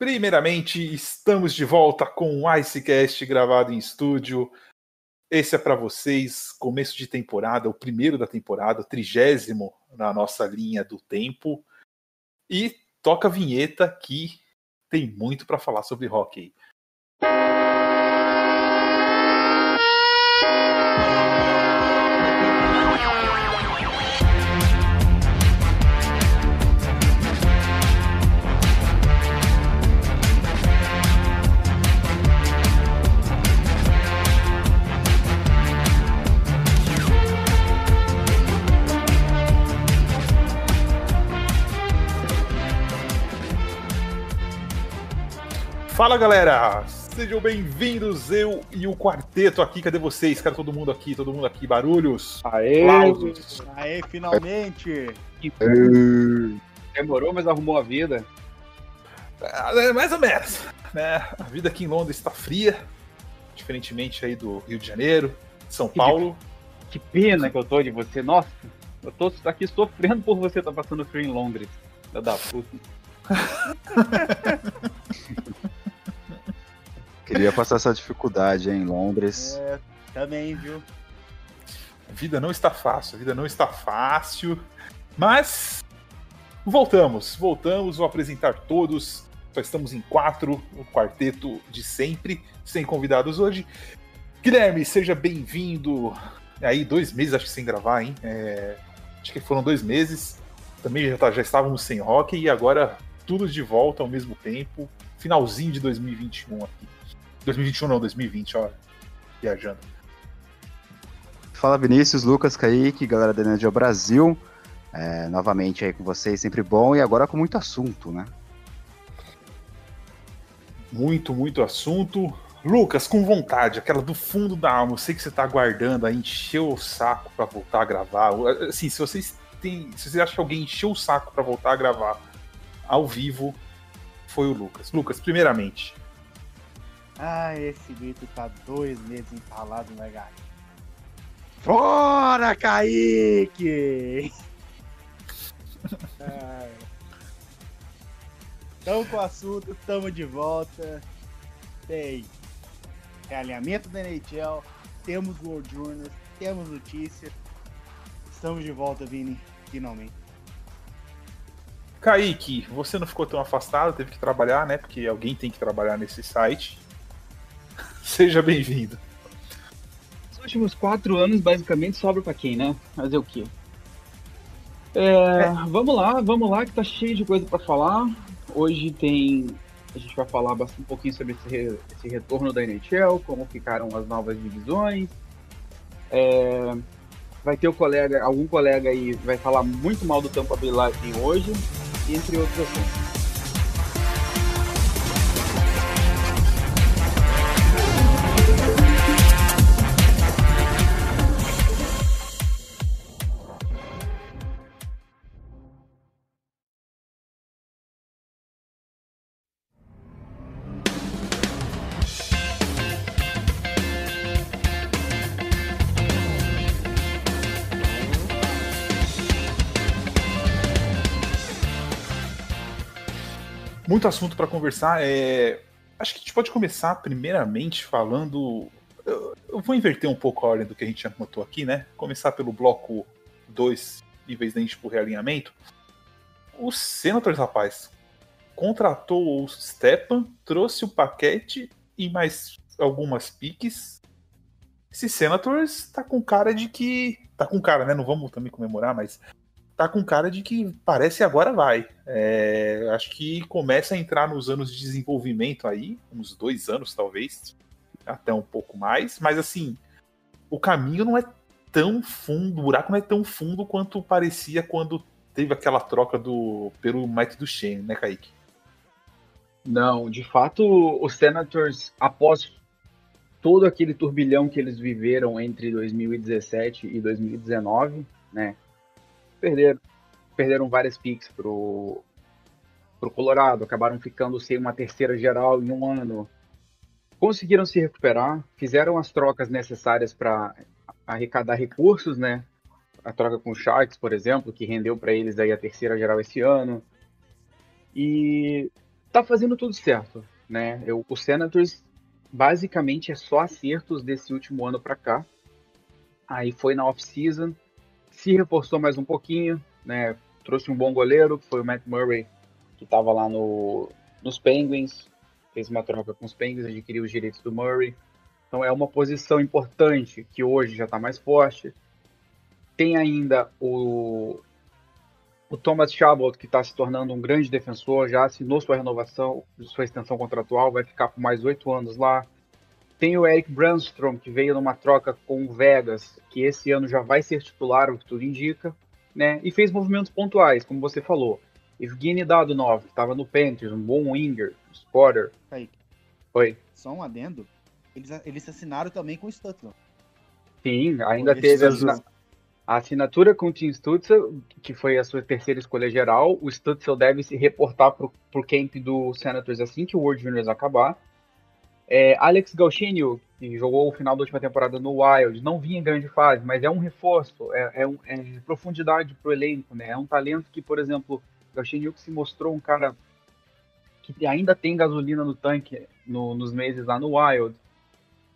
Primeiramente, estamos de volta com o Icecast gravado em estúdio. Esse é para vocês, começo de temporada, o primeiro da temporada, o trigésimo na nossa linha do tempo. E toca a vinheta que tem muito para falar sobre hockey. Fala galera, sejam bem-vindos, eu e o quarteto aqui. Cadê vocês? Cara, todo mundo aqui, todo mundo aqui. Barulhos. Aê! Aplausos. Aê, finalmente! Demorou, mas arrumou a vida. Ah, é, Mais ou menos. Né? A vida aqui em Londres está fria, diferentemente aí do Rio de Janeiro, São Paulo. Que pena que eu tô de você. Nossa, eu tô aqui sofrendo por você estar passando frio em Londres. Da puta. Queria passar essa dificuldade hein, em Londres. É, também, viu? A vida não está fácil, a vida não está fácil. Mas voltamos, voltamos, vou apresentar todos. Só estamos em quatro, o quarteto de sempre, sem convidados hoje. Guilherme, seja bem-vindo. Aí, dois meses acho que sem gravar, hein? É, acho que foram dois meses. Também já, tá- já estávamos sem rock e agora tudo de volta ao mesmo tempo. Finalzinho de 2021 aqui. 2021 não, 2020, ó. Viajando. Fala Vinícius, Lucas, Kaique, galera da Energia Brasil. É, novamente aí com vocês, sempre bom. E agora com muito assunto, né? Muito, muito assunto. Lucas, com vontade, aquela do fundo da alma, eu sei que você tá aguardando aí, encheu o saco pra voltar a gravar. Assim, se vocês têm. Se vocês acham que alguém encheu o saco pra voltar a gravar ao vivo, foi o Lucas. Lucas, primeiramente, Ah, esse grito tá dois meses entalado na garganta. Fora, Kaique! Ai. Tamo com o assunto, tamo de volta. Tem realinhamento da NHL, temos World Journals, temos notícia. Estamos de volta, Vini, finalmente. Kaique, você não ficou tão afastado, teve que trabalhar, né? Porque alguém tem que trabalhar nesse site. Seja bem-vindo. Os últimos quatro anos, basicamente, sobra pra quem, né? Fazer o quê? É, Vamos lá, vamos lá, que tá cheio de coisa pra falar. Hoje tem. A gente vai falar bastante um pouquinho sobre esse, re- esse retorno da NHL, como ficaram as novas divisões. É, vai ter o colega, algum colega aí vai falar muito mal do Tampa Bay Lightning hoje, entre outros assuntos. Muito assunto para conversar. É... Acho que a gente pode começar primeiramente falando. Eu vou inverter um pouco a ordem do que a gente já notou aqui, né? Começar pelo bloco 2, em vez da gente pro realinhamento. O Senators, rapaz, contratou o Stepan, trouxe o paquete e mais algumas piques. Esse Senators tá com cara de que. Tá com cara, né? Não vamos também comemorar, mas tá com cara de que parece agora vai. É, acho que começa a entrar nos anos de desenvolvimento aí, uns dois anos talvez, até um pouco mais, mas assim, o caminho não é tão fundo, o buraco não é tão fundo quanto parecia quando teve aquela troca do pelo Mike Duchene, né, Kaique? Não, de fato, os Senators, após todo aquele turbilhão que eles viveram entre 2017 e 2019, né, perderam, perderam várias picks pro, pro Colorado, acabaram ficando sem uma terceira geral em um ano. Conseguiram se recuperar, fizeram as trocas necessárias para arrecadar recursos, né? A troca com o Sharks, por exemplo, que rendeu para eles aí a terceira geral esse ano. E tá fazendo tudo certo, né? Eu, o Senators basicamente é só acertos desse último ano para cá. Aí foi na off-season, se reforçou mais um pouquinho, né? Trouxe um bom goleiro, que foi o Matt Murray, que estava lá no, nos Penguins, fez uma troca com os Penguins, adquiriu os direitos do Murray. Então é uma posição importante que hoje já está mais forte. Tem ainda o, o Thomas Chabot, que está se tornando um grande defensor, já assinou sua renovação, sua extensão contratual, vai ficar por mais oito anos lá. Tem o Eric Brandstrom, que veio numa troca com o Vegas, que esse ano já vai ser titular, o que tudo indica, né? E fez movimentos pontuais, como você falou. Evgeny Dadonov, que estava no Panthers, um bom winger, um spotter. Kaique. Oi. Só um adendo. Eles, eles assinaram também com o Stutzel. Sim, ainda teve assina- a assinatura com o Tim Stutzel, que foi a sua terceira escolha geral. O Stutzel deve se reportar pro, pro camp do Senators assim que o World Juniors acabar. É, Alex Galchenyuk, que jogou o final da última temporada no Wild, não vinha em grande fase, mas é um reforço, é, é, um- é profundidade pro elenco, né? É um talento que, por exemplo, Galchenyuk se mostrou um cara que ainda tem gasolina no tanque no- nos meses lá no Wild.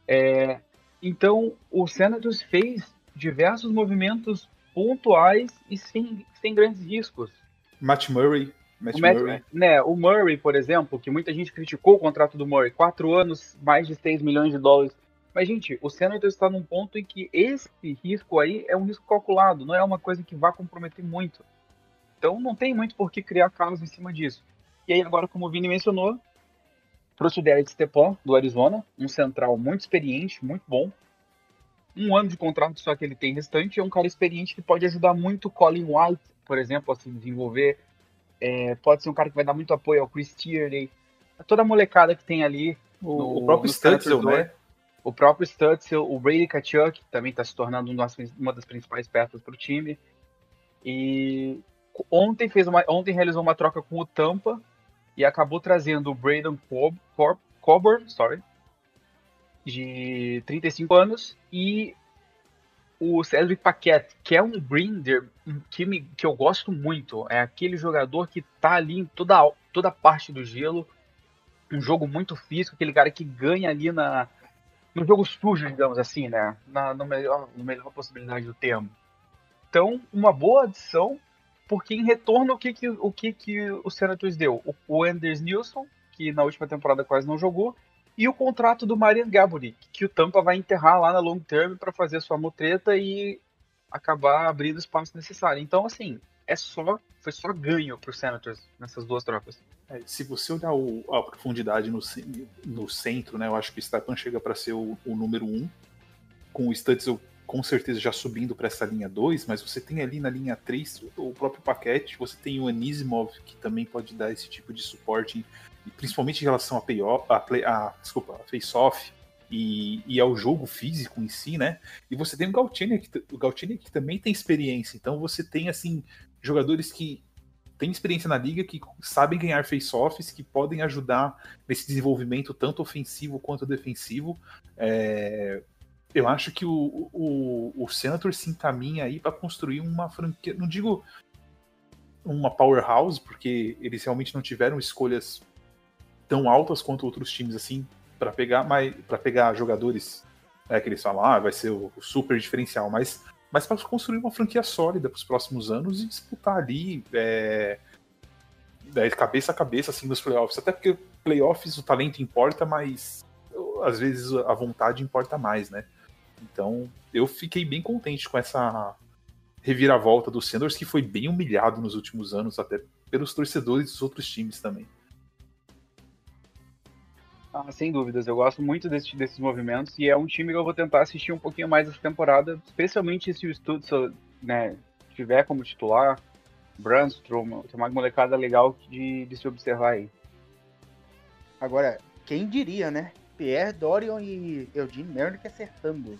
É, então, o Senators fez diversos movimentos pontuais e sem, sem grandes riscos. Matt Murray. Matt O, Matt- Murray. né, o Murray, por exemplo, que muita gente criticou o contrato do Murray, quatro anos, mais de 6 milhões de dólares. Mas, gente, o Senators está num ponto em que esse risco aí é um risco calculado, não é uma coisa que vai comprometer muito. Então, não tem muito por que criar casos em cima disso. E aí, agora, como o Vini mencionou, trouxe o Derek Stepan, do Arizona, um central muito experiente, muito bom. Um ano de contrato só que ele tem restante, é um cara experiente que pode ajudar muito o Colin White, por exemplo, a se desenvolver. É, pode ser um cara que vai dar muito apoio ao Chris Tierney, a toda a molecada que tem ali. O, no- o próprio Stutzel, né? O próprio Stutzel, o Brady Kachuk, que também está se tornando um uma das principais peças para o time. E ontem fez uma, ontem realizou uma troca com o Tampa e acabou trazendo o Braden Coburn, sorry, de 35 anos e o Cedric Paquette, que é um Grinder um time que eu gosto muito. É aquele jogador que tá ali em toda, toda parte do gelo. Um jogo muito físico, aquele cara que ganha ali na, no jogo sujo, digamos assim, né? Na, no melhor, no melhor possibilidade do termo. Então, uma boa adição, porque em retorno, o que, que, o, que, que o Senators deu? O, o Anders Nilsson, que na última temporada quase não jogou, e o contrato do Marian Gaborik, que o Tampa vai enterrar lá na long term para fazer sua mutreta e acabar abrindo o espaço necessário. Então, assim, é só foi só ganho pro Senators nessas duas trocas. É, se você olhar o- a profundidade no, no centro, né, eu acho que o Stepan chega para ser o, o número um, com o Stutzel com certeza já subindo para essa linha 2, mas você tem ali na linha 3 o próprio paquete, você tem o Anisimov, que também pode dar esse tipo de suporte, principalmente em relação a, payoff, a, play, a, desculpa, a face-off e, e ao jogo físico em si, né? E você tem o Galtini, que, o Galtini que também tem experiência, então você tem, assim, jogadores que têm experiência na liga, que sabem ganhar face-offs, que podem ajudar nesse desenvolvimento tanto ofensivo quanto defensivo. É, eu acho que o, o, o Senator se encaminha aí para construir uma franquia, não digo uma powerhouse, porque eles realmente não tiveram escolhas tão altas quanto outros times assim para pegar, mas para pegar jogadores é, que eles falam, ah, vai ser o, o super diferencial, mas mas para construir uma franquia sólida para os próximos anos e disputar ali é, é, cabeça a cabeça assim nos playoffs, até porque playoffs o talento importa, mas às vezes a vontade importa mais, né? Então eu fiquei bem contente com essa reviravolta do Sanders, que foi bem humilhado nos últimos anos, até pelos torcedores dos outros times também. Ah, sem dúvidas, eu gosto muito desse, desses movimentos e é um time que eu vou tentar assistir um pouquinho mais essa temporada, especialmente se o Stutzel né, tiver como titular, Brandstrom, tem uma molecada legal de, de se observar aí. Agora, quem diria, né? Pierre Dorion e Eugene Mernick acertando.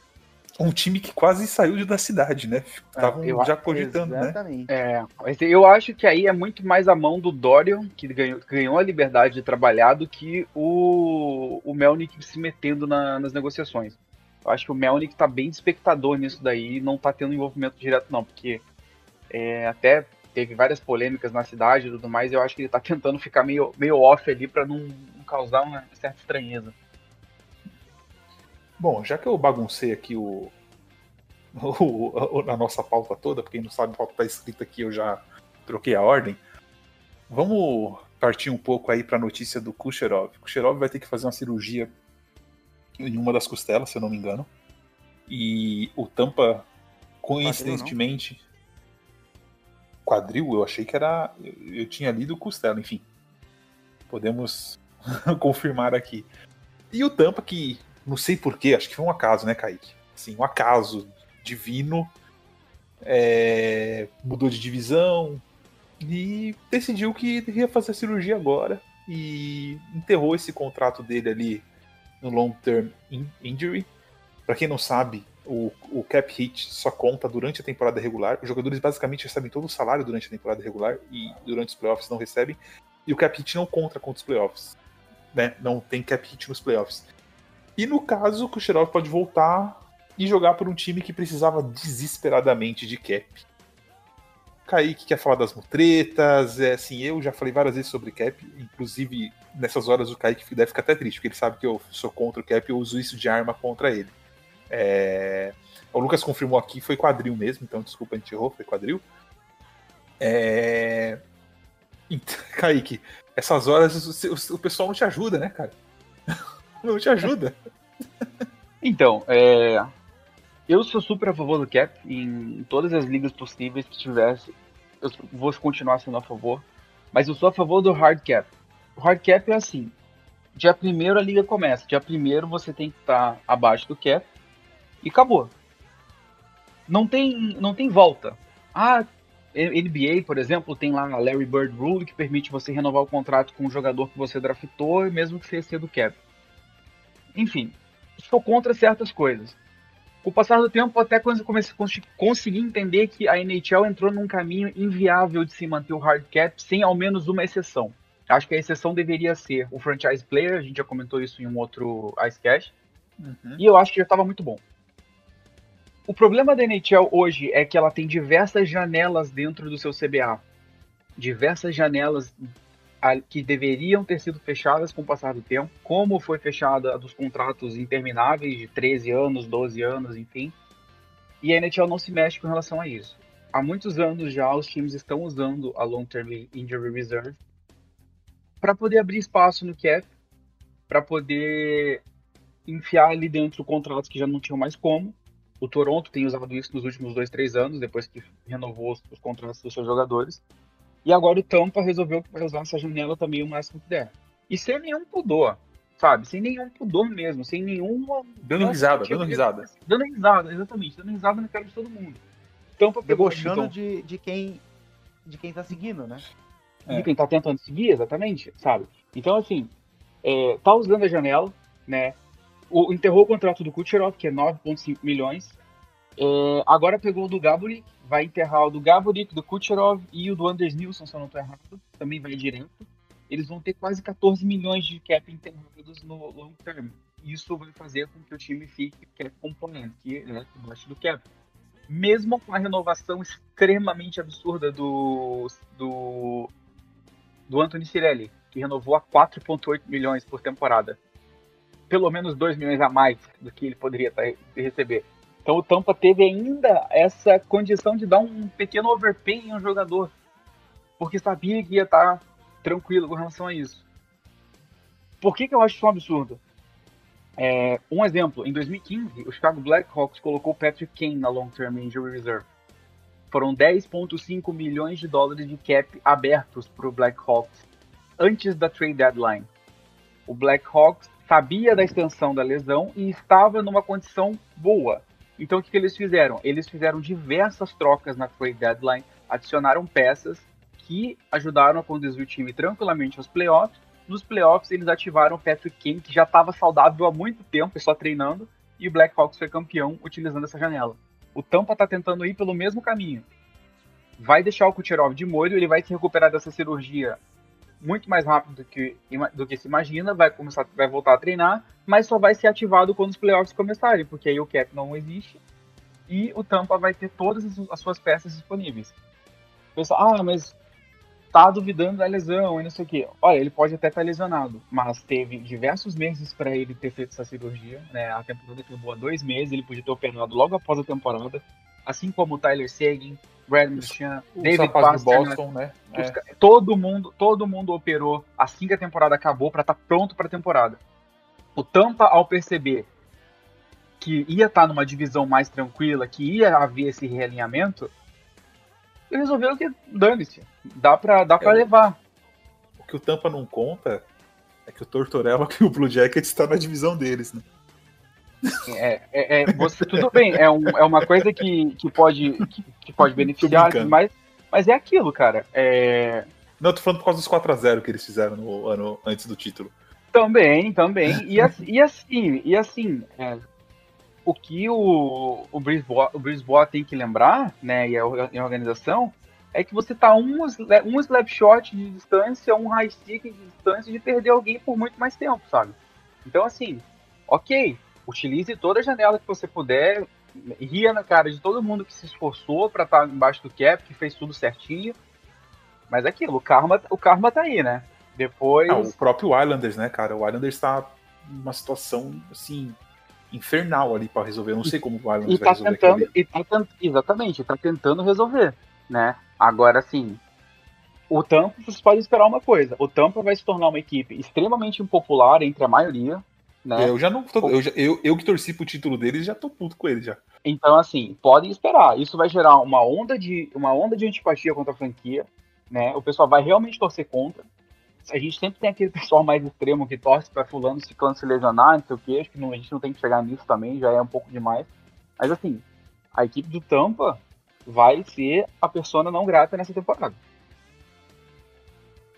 Um time que quase saiu da cidade, né? Estavam eu- já cogitando, né? Exatamente. É, mas eu acho que aí é muito mais a mão do Dorian, que ganhou, ganhou a liberdade de trabalhar, do que o, o Melnick se metendo na- nas negociações. Eu acho que o Melnick tá bem de espectador nisso daí não tá tendo envolvimento direto, não, porque é, até teve várias polêmicas na cidade e tudo mais, eu acho que ele tá tentando ficar meio, meio off ali para não, não, causar uma certa estranheza. Bom, já que eu baguncei aqui o, o, a nossa pauta toda, porque quem não sabe, a pauta tá escrita aqui, eu já troquei a ordem. Vamos partir um pouco aí para a notícia do Kucherov. Kucherov vai ter que fazer uma cirurgia em uma das costelas, se eu não me engano. E o Tampa, coincidentemente. Quadril, eu achei que era. Eu tinha lido costela, enfim. Podemos confirmar aqui. E o Tampa, que não sei porquê, acho que foi um acaso, né, Kaique? Assim, um acaso divino. É, mudou de divisão e decidiu que ia fazer a cirurgia agora e enterrou esse contrato dele ali no long term injury. Para quem não sabe, o, o, cap hit só conta durante a temporada regular. Os jogadores basicamente recebem todo o salário durante a temporada regular e durante os playoffs não recebem. E o cap hit não conta contra os playoffs. Né? Não tem cap hit nos playoffs. E no caso, o Kucherov pode voltar e jogar por um time que precisava desesperadamente de cap. Kaique quer falar das mutretas, é assim, eu já falei várias vezes sobre cap, inclusive nessas horas o Kaique deve ficar até triste, porque ele sabe que eu sou contra o cap e eu uso isso de arma contra ele. É... O Lucas confirmou aqui, foi quadril mesmo, então desculpa, a gente errou, foi quadril. É... Então, Kaique, essas horas o, o, pessoal não te ajuda, né, cara? Não te ajuda. Então, é... eu sou super a favor do cap em todas as ligas possíveis que tivesse. Eu vou continuar sendo a favor. Mas eu sou a favor do hard cap. O hard cap é assim: dia primeiro a liga começa. Dia primeiro você tem que estar abaixo do cap e acabou. Não tem, não tem volta. Ah, NBA, por exemplo, tem lá a Larry Bird Rule que permite você renovar o contrato com o jogador que você draftou, mesmo que seja do cap. Enfim, estou contra certas coisas. Com o passar do tempo, até quando comecei a conseguir entender que a NHL entrou num caminho inviável de se manter o hard cap sem ao menos uma exceção. Acho que a exceção deveria ser o franchise player, a gente já comentou isso em um outro Icecast, uhum. e eu acho que já estava muito bom. O problema da NHL hoje é que ela tem diversas janelas dentro do seu CBA. Diversas janelas que deveriam ter sido fechadas com o passar do tempo, como foi fechada dos contratos intermináveis de 13 anos, 12 anos, enfim. E a NHL não se mexe com relação a isso. Há muitos anos já os times estão usando a Long Term Injury Reserve para poder abrir espaço no cap, para poder enfiar ali dentro contratos que já não tinham mais como, o Toronto tem usado isso nos últimos dois, três anos, depois que renovou os, os contratos dos seus jogadores. E agora o Tampa resolveu que vai usar essa janela também o máximo que der. E sem nenhum pudor, sabe? Sem nenhum pudor mesmo, sem nenhuma. Dando risada, dando risada. Dando risada, exatamente. Dando risada na cara de todo mundo. Tampa Debochando de, de quem de quem tá seguindo, né? De quem tá tentando seguir, exatamente, sabe? Então, assim, é, tá usando a janela, né? o, enterrou o contrato do Kucherov, que é 9,5 milhões. É, agora pegou o do Gaborik, vai enterrar o do Gaborik, do Kucherov e o do Anders Nilsson, se eu não estou errado, também vai direto. Eles vão ter quase 14 milhões de cap enterrados no long term. Isso vai fazer com que o time fique cap componente, que é abaixo do cap. Mesmo com a renovação extremamente absurda do, do, do Anthony Cirelli, que renovou a 4,8 milhões por temporada pelo menos 2 milhões a mais do que ele poderia receber. Então o Tampa teve ainda essa condição de dar um pequeno overpay em um jogador, porque sabia que ia estar tranquilo com relação a isso. Por que, que eu acho isso um absurdo? É, um exemplo, em 2015, o Chicago Blackhawks colocou Patrick Kane na Long Term Injury Reserve. Foram 10,5 milhões de dólares de cap abertos para o Blackhawks antes da trade deadline. O Blackhawks sabia da extensão da lesão e estava numa condição boa. Então o que, que eles fizeram? Eles fizeram diversas trocas na trade deadline, adicionaram peças que ajudaram a conduzir o time tranquilamente aos playoffs. Nos playoffs eles ativaram o Patrick King, que já estava saudável há muito tempo, só treinando, e o Blackhawks foi campeão utilizando essa janela. O Tampa está tentando ir pelo mesmo caminho. Vai deixar o Kucherov de molho, ele vai se recuperar dessa cirurgia muito mais rápido do que, do que se imagina, vai começar, vai voltar a treinar, mas só vai ser ativado quando os playoffs começarem, porque aí o cap não existe e o Tampa vai ter todas as suas peças disponíveis. Pessoal, ah, mas tá duvidando da lesão e não sei o quê. Olha, ele pode até estar tá lesionado, mas teve diversos meses para ele ter feito essa cirurgia, né? A temporada acabou há dois meses, ele podia ter operado logo após a temporada, assim como o Tyler Seguin, Brad Marchand, David Boston, né? É. Todo mundo, todo mundo operou assim que a temporada acabou para estar tá pronto para a temporada. O Tampa, ao perceber que ia estar tá numa divisão mais tranquila, que ia haver esse realinhamento, ele resolveu que dane-se. Dá pra, dá é, levar. O que o Tampa não conta é que o Tortorella e o Blue Jackets está na divisão deles, né? É, é, é, você, tudo bem, é, um, é uma coisa que, que, pode, que, que pode beneficiar, mas, mas é aquilo, cara. É... Não, eu tô falando por causa dos 4x0 que eles fizeram no ano antes do título. Também, também. E, assim, e assim, e assim é, o que o, o, Brisboa, o Brisboa tem que lembrar, né, e a, a organização, é que você tá um, um slap shot de distância, um high stick de distância de perder alguém por muito mais tempo, sabe? Então, assim, ok, utilize toda a janela que você puder, ria na cara de todo mundo que se esforçou para estar tá embaixo do cap, que fez tudo certinho, mas é aquilo, o karma, o karma tá aí, né? Depois... Ah, o próprio Islanders, né, cara? O Islanders tá numa situação, assim, infernal ali para resolver. Eu não sei como o Islanders tá vai resolver tentando, e tá Exatamente, tá tentando resolver, né? Agora, assim, o Tampa, vocês podem esperar uma coisa. O Tampa vai se tornar uma equipe extremamente impopular entre a maioria, né? Eu já não tô, eu, já, eu, eu que torci pro título deles já tô puto com eles já. Então, assim, podem esperar. Isso vai gerar uma onda de uma onda de antipatia contra a franquia, né? O pessoal vai realmente torcer contra a gente sempre tem aquele pessoal mais extremo que torce para fulano se se lesionar, não sei o que, acho que não, a gente não tem que chegar nisso também, já é um pouco demais. Mas assim, a equipe do Tampa vai ser a persona não grata nessa temporada.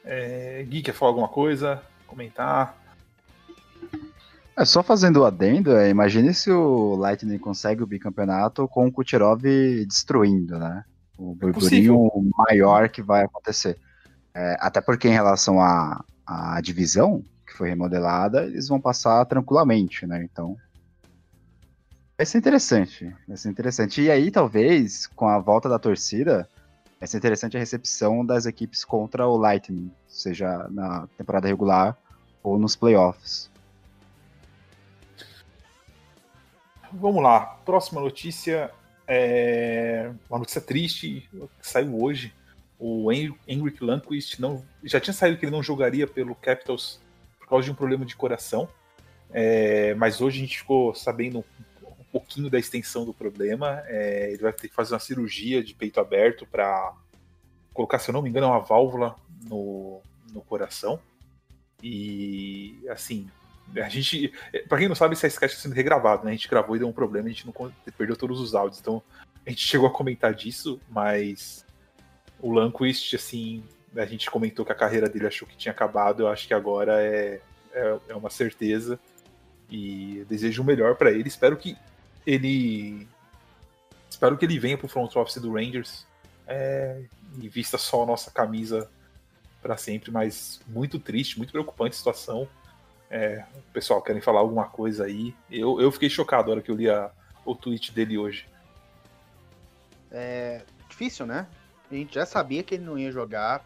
É, Gui, quer falar alguma coisa? Comentar? É, só fazendo o adendo, é, imagine se o Lightning consegue o bicampeonato com o Kucherov destruindo, né? O é burburinho é maior que vai acontecer. É, até porque em relação à, à divisão que foi remodelada, eles vão passar tranquilamente, né? Então. Vai ser interessante. Vai ser interessante. E aí, talvez, com a volta da torcida, vai ser interessante a recepção das equipes contra o Lightning, seja na temporada regular ou nos playoffs. Vamos lá. Próxima notícia é uma notícia triste que saiu hoje o Henrik Lundqvist não, já tinha saído que ele não jogaria pelo Capitals por causa de um problema de coração, é, mas hoje a gente ficou sabendo um, pouquinho da extensão do problema. É, ele vai ter que fazer uma cirurgia de peito aberto para colocar, se eu não me engano, uma válvula no, no coração. E assim, a gente, para quem não sabe, esse sketch está sendo regravado, né? A gente gravou e deu um problema, a gente não perdeu todos os áudios, então a gente chegou a comentar disso, mas o Lanquist, assim, a gente comentou que a carreira dele achou que tinha acabado, eu acho que agora é, é, é uma certeza. E desejo o melhor para ele. Espero que ele. Espero que ele venha pro front office do Rangers é, e vista só a nossa camisa para sempre, mas muito triste, muito preocupante a situação. É, pessoal, querem falar alguma coisa aí? Eu, eu fiquei chocado na hora que eu li a, o tweet dele hoje. É difícil, né? A gente já sabia que ele não ia jogar,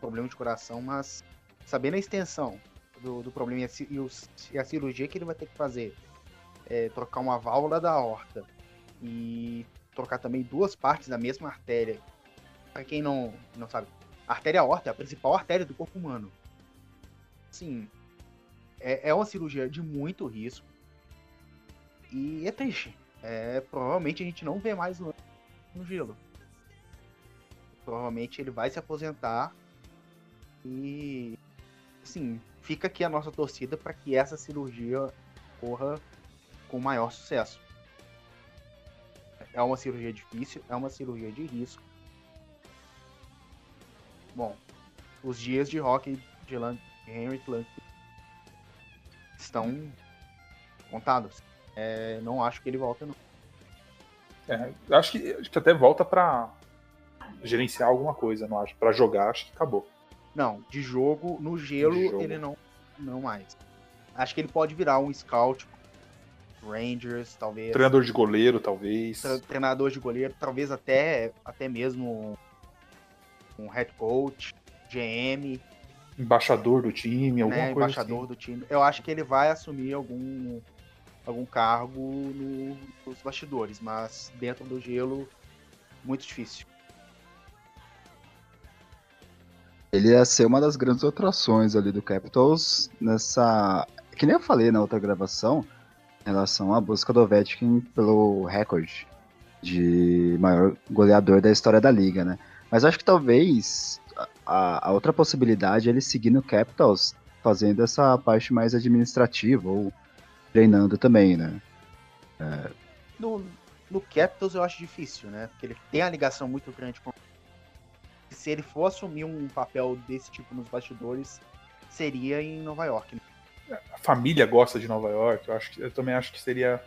problema de coração, mas sabendo a extensão do, do problema e a, e a, cirurgia que ele vai ter que fazer, é, trocar uma válvula da horta e trocar também duas partes da mesma artéria. Para quem não, não sabe, a artéria aorta é a principal artéria do corpo humano. Sim, é, é uma cirurgia de muito risco e é triste. É, provavelmente a gente não vê mais no, no gelo. Provavelmente ele vai se aposentar. E assim, fica aqui a nossa torcida para que essa cirurgia corra com maior sucesso. É uma cirurgia difícil, é uma cirurgia de risco. Bom, os dias de rock de Henry Clank estão contados. É, não acho que ele volta não. É, acho que, acho que até volta para gerenciar alguma coisa, não acho. Para jogar, acho que acabou. Não, de jogo, no gelo, jogo. ele não, não mais. Acho que ele pode virar um scout, Rangers, talvez. Treinador de goleiro, talvez. Treinador de goleiro, talvez até, até mesmo um head coach, GM, Embaixador do time, alguma né, coisa embaixador assim. do time. Eu acho que ele vai assumir algum, algum cargo no- nos bastidores, mas dentro do gelo, muito difícil. Ele ia ser uma das grandes atrações ali do Capitals nessa. Que nem eu falei na outra gravação, em relação à busca do Ovechkin pelo recorde de maior goleador da história da liga, né? Mas acho que talvez a, a outra possibilidade é ele seguir no Capitals fazendo essa parte mais administrativa ou treinando também, né? No, no Capitals eu acho difícil, né? Porque ele tem a ligação muito grande com. Se ele for assumir um papel desse tipo nos bastidores, seria em Nova York. né? A família gosta de Nova York, eu, acho que, eu também acho que seria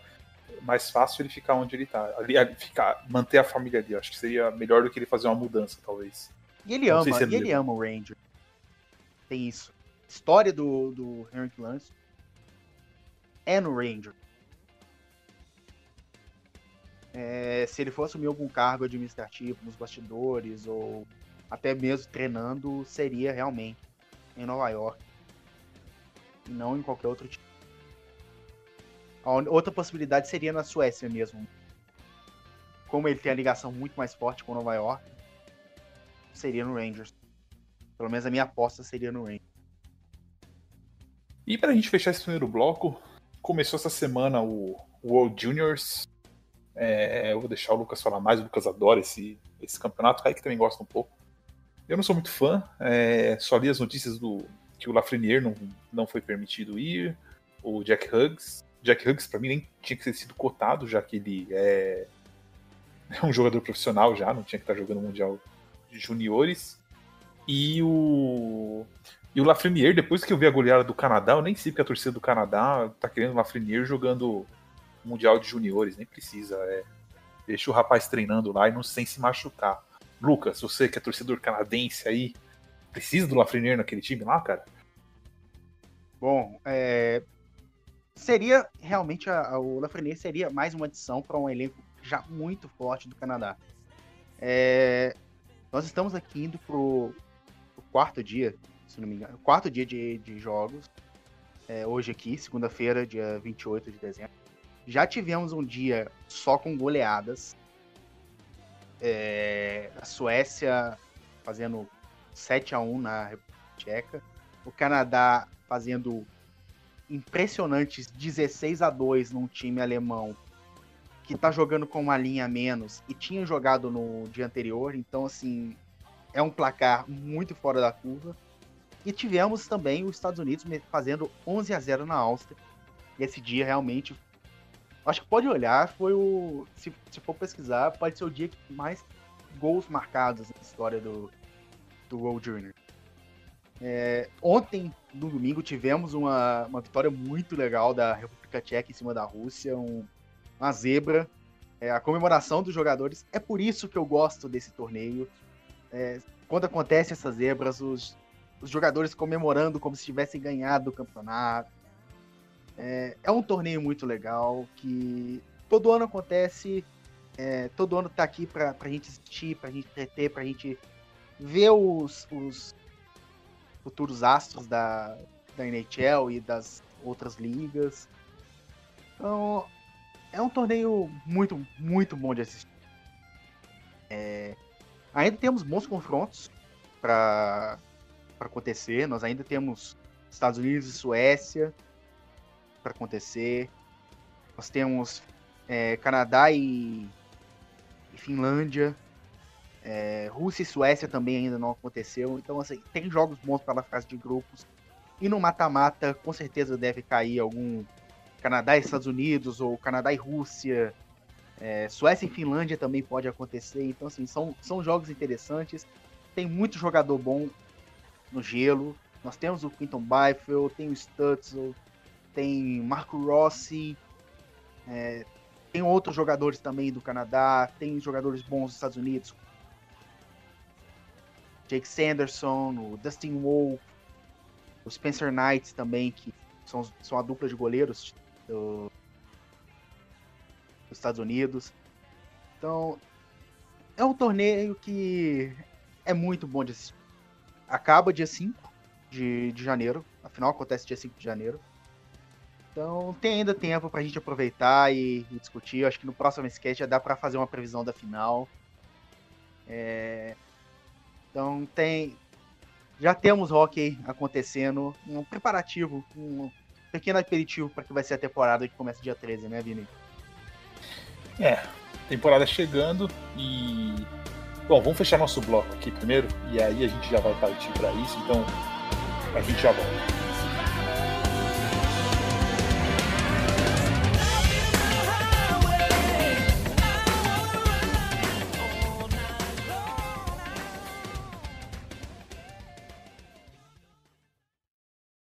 mais fácil ele ficar onde ele tá. Ali, ali- ficar, manter a família ali. eu Acho que seria melhor do que ele fazer uma mudança, talvez. E ele Não ama, se é e ele ama o Ranger. Tem isso. História do, do Henrik Lance é no Ranger. É, se ele for assumir algum cargo administrativo nos bastidores ou até mesmo treinando, seria realmente em Nova York. E não em qualquer outro time. A outra possibilidade seria na Suécia mesmo. Como ele tem a ligação muito mais forte com Nova York, seria no Rangers. Pelo menos a minha aposta seria no Rangers. E pra gente fechar esse primeiro bloco, começou essa semana o World Juniors. É, eu vou deixar o Lucas falar mais, o Lucas adora esse, esse campeonato, o Kaique também gosta um pouco. Eu não sou muito fã, é, só li as notícias do que o Lafreniere não, não foi permitido ir, o Jack Huggs. Jack Huggs, pra mim, nem tinha que ter sido cotado, já que ele é, é um jogador profissional já, não tinha que estar jogando Mundial Juniores. E o, e o Lafreniere, depois que eu vi a goleada do Canadá, eu nem sei porque a torcida do Canadá tá querendo o Lafreniere jogando Mundial de Juniores, nem precisa. É, deixa o rapaz treinando lá e não sem se machucar. Lucas, você que é torcedor canadense aí, precisa do Lafreniere naquele time lá, cara? Bom, é, seria realmente a, o Lafreniere seria mais uma adição para um elenco já muito forte do Canadá. É, nós estamos aqui indo pro, pro quarto dia, se não me engano, quarto dia de, de jogos. é, hoje aqui, segunda-feira, dia 28 de dezembro. Já tivemos um dia só com goleadas. É, a Suécia fazendo 7 a 1 na República Tcheca. O Canadá fazendo impressionantes 16 a 2 num time alemão que tá jogando com uma linha a menos e tinha jogado no dia anterior, então assim, é um placar muito fora da curva. E tivemos também os Estados Unidos fazendo 11 a 0 na Áustria. E esse dia realmente acho que pode olhar, foi o se, se for pesquisar, pode ser o dia que mais gols marcados na história do do World Junior. É, ontem, no domingo, tivemos uma, uma vitória muito legal da República Tcheca em cima da Rússia, um- uma zebra. É, a comemoração dos jogadores. É por isso que eu gosto desse torneio. É, quando acontece essas zebras, os, os jogadores comemorando como se tivessem ganhado o campeonato. É, é um torneio muito legal que todo ano acontece. é, todo ano tá aqui pra, pra gente assistir, pra gente entreter, pra gente ver os, os futuros astros da, da NHL e das outras ligas. Então, é um torneio muito, muito bom de assistir. É, ainda temos bons confrontos para acontecer. Nós ainda temos Estados Unidos e Suécia para acontecer. Nós temos é, Canadá e, e Finlândia. É, Rússia e Suécia também ainda não aconteceu. Então, assim, tem jogos bons para a fase de grupos. E no mata-mata, com certeza deve cair algum Canadá e Estados Unidos, ou Canadá e Rússia. É, Suécia e Finlândia também pode acontecer. Então, assim, são, são jogos interessantes. Tem muito jogador bom no gelo. Nós temos o Quinton Byfield, tem o Stutzel, tem Marco Rossi, é, tem outros jogadores também do Canadá, tem jogadores bons dos Estados Unidos, Jake Sanderson, o Dustin Wolf, o Spencer Knight também, que são, são a dupla de goleiros do- dos Estados Unidos. Então, é um torneio que é muito bom de assistir. Acaba dia 5 de, de janeiro, afinal acontece dia 5 de janeiro. Então tem ainda tempo pra gente aproveitar e, e discutir. Eu acho que no próximo sketch já dá pra fazer uma previsão da final. É... Então tem. Já temos hockey acontecendo, um preparativo, um pequeno aperitivo para que vai ser a temporada que começa dia 13, né, Vini? É, temporada chegando e. Bom, vamos fechar nosso bloco aqui primeiro e aí a gente já vai partir para isso, então a gente já volta.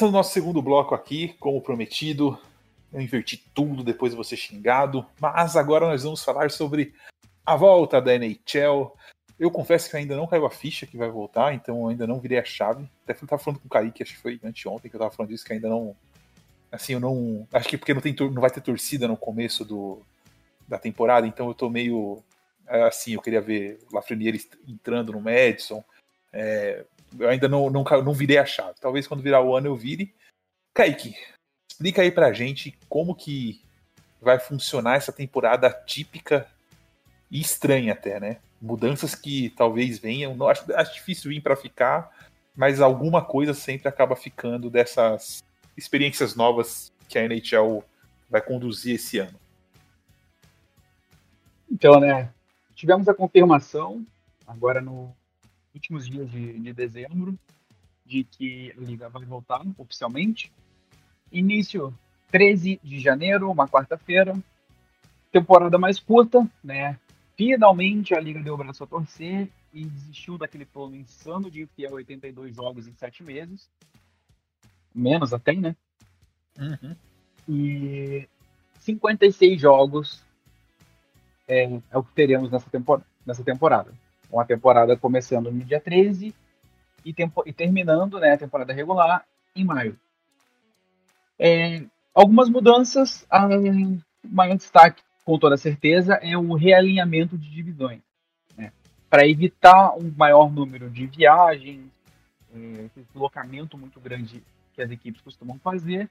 Começando o nosso segundo bloco aqui, como prometido, eu inverti tudo depois de você xingado, mas agora nós vamos falar sobre a volta da NHL. Eu confesso que ainda não caiu a ficha que vai voltar, então ainda não virei a chave. Até estava falando com o Kaique, acho que foi anteontem que eu estava falando disso, que ainda não. Assim, eu não. Acho que porque não, tem, não vai ter torcida no começo do, da temporada, então eu tô meio. É, assim, eu queria ver Lafreniere entrando no Madison, é, eu ainda não, não, não virei a chave. Talvez quando virar o ano eu vire. Kaique, explica aí pra gente como que vai funcionar essa temporada típica e estranha até, né? Mudanças que talvez venham. Não, acho, acho difícil vir para ficar, mas alguma coisa sempre acaba ficando dessas experiências novas que a NHL vai conduzir esse ano. Então, né? Tivemos a confirmação agora no últimos dias de, de dezembro de que a liga vai voltar oficialmente. Início 13 de janeiro, uma quarta-feira. Temporada mais curta, né? Finalmente a liga deu o braço a torcer e desistiu daquele plano insano de enfiar 82 jogos em 7 meses. Menos até, né? Uhum. E 56 jogos é, é, o que teremos nessa, tempor nessa temporada uma temporada começando no dia 13 e, e terminando né, a temporada regular em maio. É, algumas mudanças, a maior destaque, com toda certeza, é o realinhamento de divisões. Né, Para evitar um maior número de viagens, é, esse deslocamento muito grande que as equipes costumam fazer,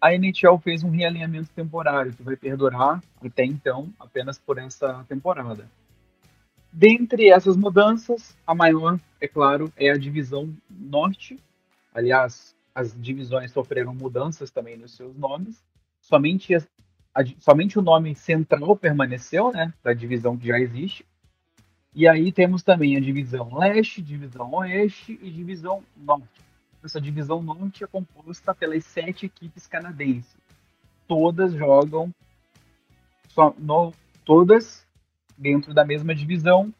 a NHL fez um realinhamento temporário que vai perdurar até então apenas por essa temporada. Dentre essas mudanças, a maior, é claro, é a divisão norte. Aliás, as divisões sofreram mudanças também nos seus nomes. Somente, a, a, somente o nome central permaneceu, né, da divisão que já existe. E aí temos também a divisão leste, divisão oeste e divisão norte. Essa divisão norte é composta pelas sete equipes canadenses. Todas jogam só no, todas dentro da mesma divisão.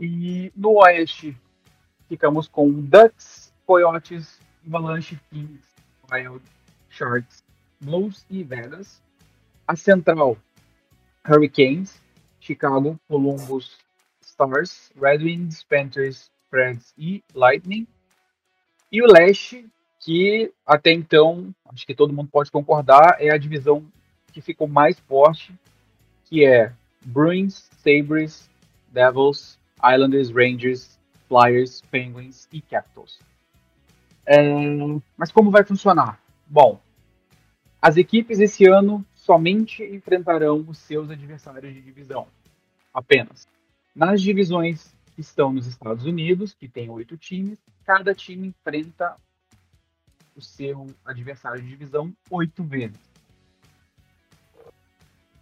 E no Oeste ficamos com Ducks, Coyotes, Avalanche, Kings, Wild, Sharks, Blues e Vegas. A Central, Hurricanes, Chicago, Columbus, Stars, Red Wings, Panthers, Preds e Lightning. E o Leste, que até então, acho que todo mundo pode concordar, é a divisão que ficou mais forte, que é Bruins, Sabres, Devils, Islanders, Rangers, Flyers, Penguins e Capitals. É, mas como vai funcionar? Bom, as equipes esse ano somente enfrentarão os seus adversários de divisão, apenas. Nas divisões que estão nos Estados Unidos, que tem oito times, cada time enfrenta o seu adversário de divisão oito vezes.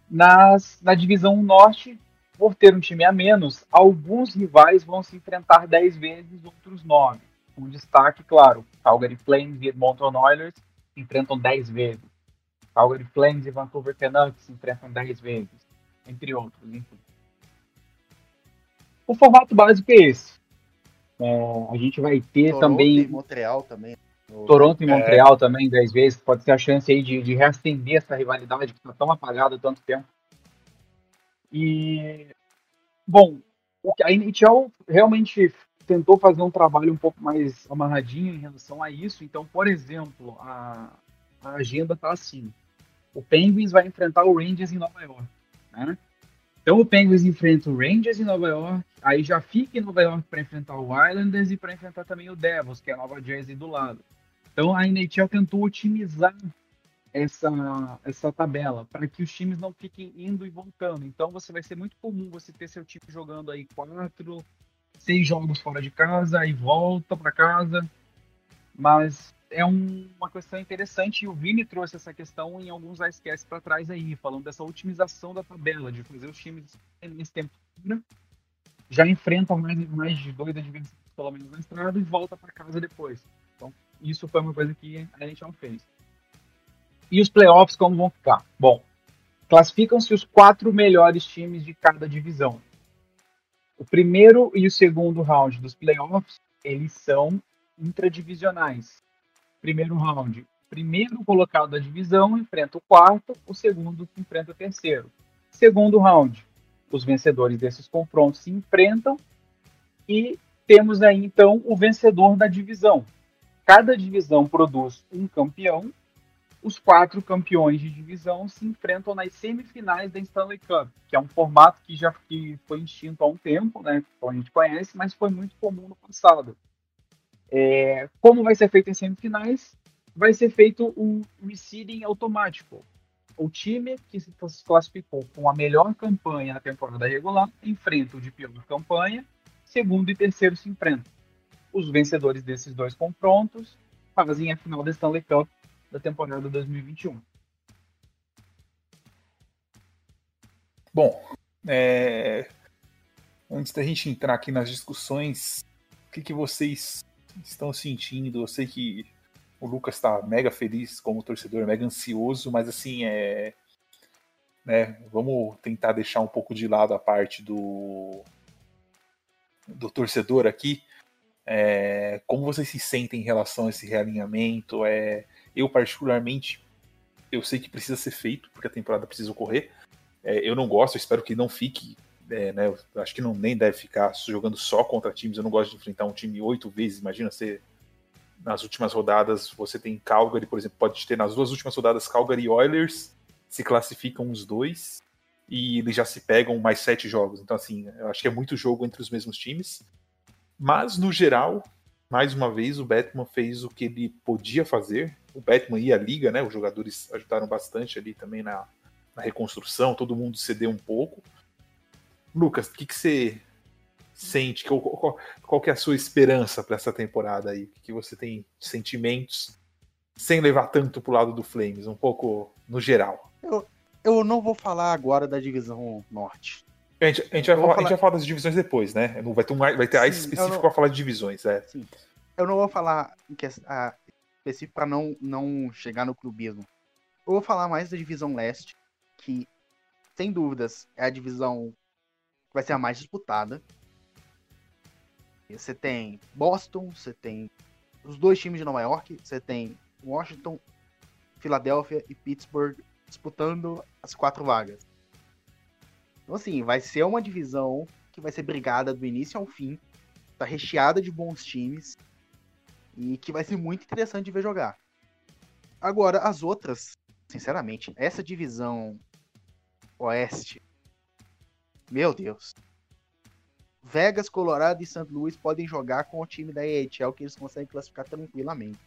Nas, na divisão norte, por ter um time a menos, alguns rivais vão se enfrentar 10 vezes, outros 9. Com destaque, claro, Calgary Flames e Edmonton Oilers se enfrentam 10 vezes. Calgary Flames e Vancouver Canucks se enfrentam 10 vezes, entre outros, enfim. O formato básico é esse. É, a gente vai ter Toronto também. Montreal também. Toronto e Montreal é. também, 10 vezes. Pode ser a chance aí de, de reacender essa rivalidade que está tão apagada há tanto tempo. E. Bom, a NHL realmente tentou fazer um trabalho um pouco mais amarradinho em relação a isso. Então, por exemplo, a, a agenda está assim. O Penguins vai enfrentar o Rangers em Nova York. Né? Então o Penguins enfrenta o Rangers em Nova York, aí já fica em Nova York para enfrentar o Islanders e para enfrentar também o Devils, que é a Nova Jersey do lado. Então a NHL tentou otimizar essa, essa tabela para que os times não fiquem indo e voltando. Então você vai ser muito comum você ter seu time jogando aí quatro, seis jogos fora de casa e volta para casa. Mas é um, uma questão interessante e o Vini trouxe essa questão em alguns icecasts para trás aí, falando dessa otimização da tabela, de fazer os times nesse tempo já enfrentam mais, mais de dois adversários pelo menos na estrada e volta para casa depois. Então, isso foi uma coisa que a não fez. E os playoffs como vão ficar? Bom, classificam-se os quatro melhores times de cada divisão. O primeiro e o segundo round dos playoffs, eles são intradivisionais primeiro round, primeiro colocado da divisão enfrenta o quarto, o segundo enfrenta o terceiro. Segundo round, os vencedores desses confrontos se enfrentam e temos aí então o vencedor da divisão. Cada divisão produz um campeão. Os quatro campeões de divisão se enfrentam nas semifinais da Stanley Cup, que é um formato que já que foi extinto há um tempo, né? Como a gente conhece, mas foi muito comum no passado. É, como vai ser feito em semifinais? Vai ser feito um reseeding automático. O time que se classificou com a melhor campanha na temporada regular enfrenta o de pior campanha, segundo e terceiro se enfrentam. Os vencedores desses dois confrontos fazem a final da Stanley Cup da temporada 2021. Bom, é... antes da gente entrar aqui nas discussões, o que, que vocês estão sentindo? Eu sei que o Lucas está mega feliz como torcedor, mega ansioso, mas assim, é. Né, vamos tentar deixar um pouco de lado a parte do, do torcedor aqui. É, como vocês se sentem em relação a esse realinhamento? É, eu, particularmente, eu sei que precisa ser feito, porque a temporada precisa ocorrer. É, eu não gosto, eu espero que não fique é, né, acho que não nem deve ficar jogando só contra times. Eu não gosto de enfrentar um time oito vezes. Imagina você nas últimas rodadas você tem Calgary, por exemplo, pode ter nas duas últimas rodadas Calgary e Oilers se classificam os dois e eles já se pegam mais sete jogos. Então assim, eu acho que é muito jogo entre os mesmos times. Mas no geral, mais uma vez o Batman fez o que ele podia fazer. O Batman e a liga, né? Os jogadores ajudaram bastante ali também na, na reconstrução. Todo mundo cedeu um pouco Lucas, o que, que você sente? Qual, qual, qual que é a sua esperança para essa temporada aí? O que você tem de sentimentos sem levar tanto pro lado do Flames, um pouco no geral? Eu, eu não vou falar agora da divisão norte. A gente, a gente, vai, falar, falar... a gente vai falar das divisões depois, né? Vai ter, um, vai ter ice específico não... para falar de divisões, é. Sim. Eu não vou falar que, a, específico para não, não chegar no clubismo. Eu vou falar mais da divisão leste, que, sem dúvidas, é a divisão vai ser a mais disputada. Você tem Boston, você tem os dois times de Nova York, você tem Washington, Filadélfia e Pittsburgh disputando as quatro vagas. Então, assim, vai ser uma divisão que vai ser brigada do início ao fim, tá recheada de bons times e que vai ser muito interessante de ver jogar. Agora, as outras, sinceramente, essa divisão oeste meu Deus. Vegas, Colorado e St. Louis podem jogar com o time da AHL que eles conseguem classificar tranquilamente.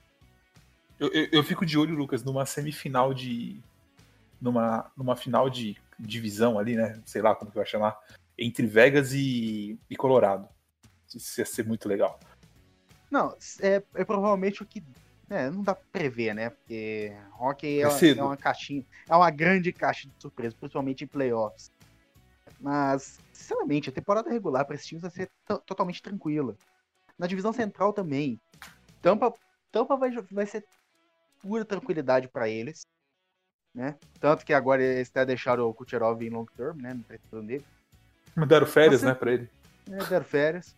Eu, eu, eu, fico de olho, Lucas, numa semifinal de. numa, numa final de divisão ali, né? Sei lá como que vai chamar. Entre Vegas e, e Colorado. Isso ia ser muito legal. Não, é, é provavelmente o que. É, não dá pra prever, né? Porque hockey é, é, é uma caixinha. É uma grande caixa de surpresa, principalmente em playoffs. Mas, sinceramente, a temporada regular para esses times vai ser totalmente tranquila. Na divisão central também. Tampa, Tampa vai, vai ser pura tranquilidade para eles. Né? Tanto que agora eles até deixaram o Kucherov em long term, né? Não precisam dele. Deram férias, Você- né, pra ele. É, deram férias.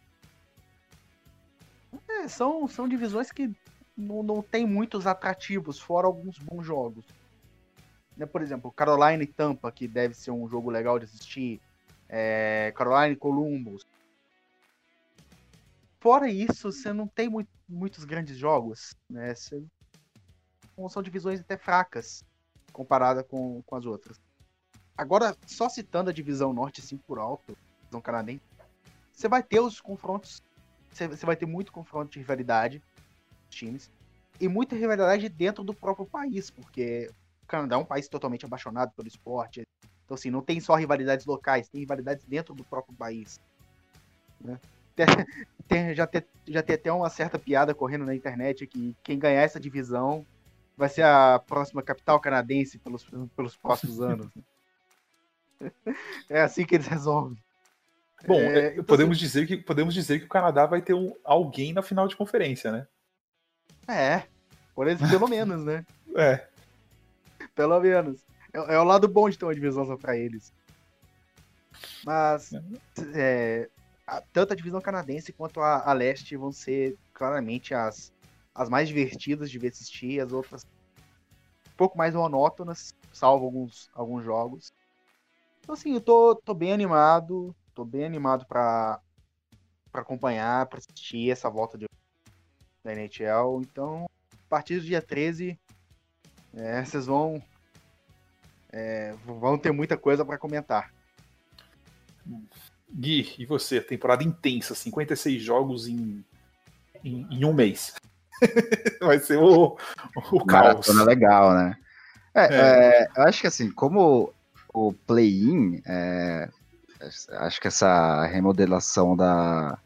É, são, são divisões que não, não tem muitos atrativos, fora alguns bons jogos. Né, por exemplo, Carolina e Tampa, que deve ser um jogo legal de assistir. É, Carolina e Columbus. Fora isso, você não tem mui- muitos grandes jogos. Né? Você- são divisões até fracas comparada com, com as outras. Agora, só citando a divisão norte assim por alto, divisão canadense, você vai ter os confrontos, você vai ter muito confronto de rivalidade dos times e muita rivalidade dentro do próprio país, porque o Canadá é um país totalmente apaixonado pelo esporte. Então, assim, não tem só rivalidades locais, tem rivalidades dentro do próprio país. né? Tem- já, tem, já tem até uma certa piada correndo na internet que quem ganhar essa divisão vai ser a próxima capital canadense pelos, pelos próximos anos. É assim que eles resolvem. Bom, É, é, então, podemos, dizer que, podemos dizer que o Canadá vai ter um, alguém na final de conferência, né? É, por pelo menos, né? É. Pelo menos. É, é o lado bom de ter uma divisão só pra eles. Mas é, a- tanto a divisão canadense quanto a, a leste vão ser claramente as, as mais divertidas de ver assistir, as outras um pouco mais monótonas, salvo alguns, alguns jogos. Então assim, eu tô, tô bem animado, tô bem animado pra, pra acompanhar, pra assistir essa volta de, da NHL. Então, a partir do dia 13, é, vocês vão é, vão ter muita coisa pra comentar. Gui, e você? Temporada intensa, 56 jogos em, em, em um mês. vai ser o, o caos. Maratona legal, né? É, É. é, eu acho que assim, como o play-in, é, acho que essa remodelação da,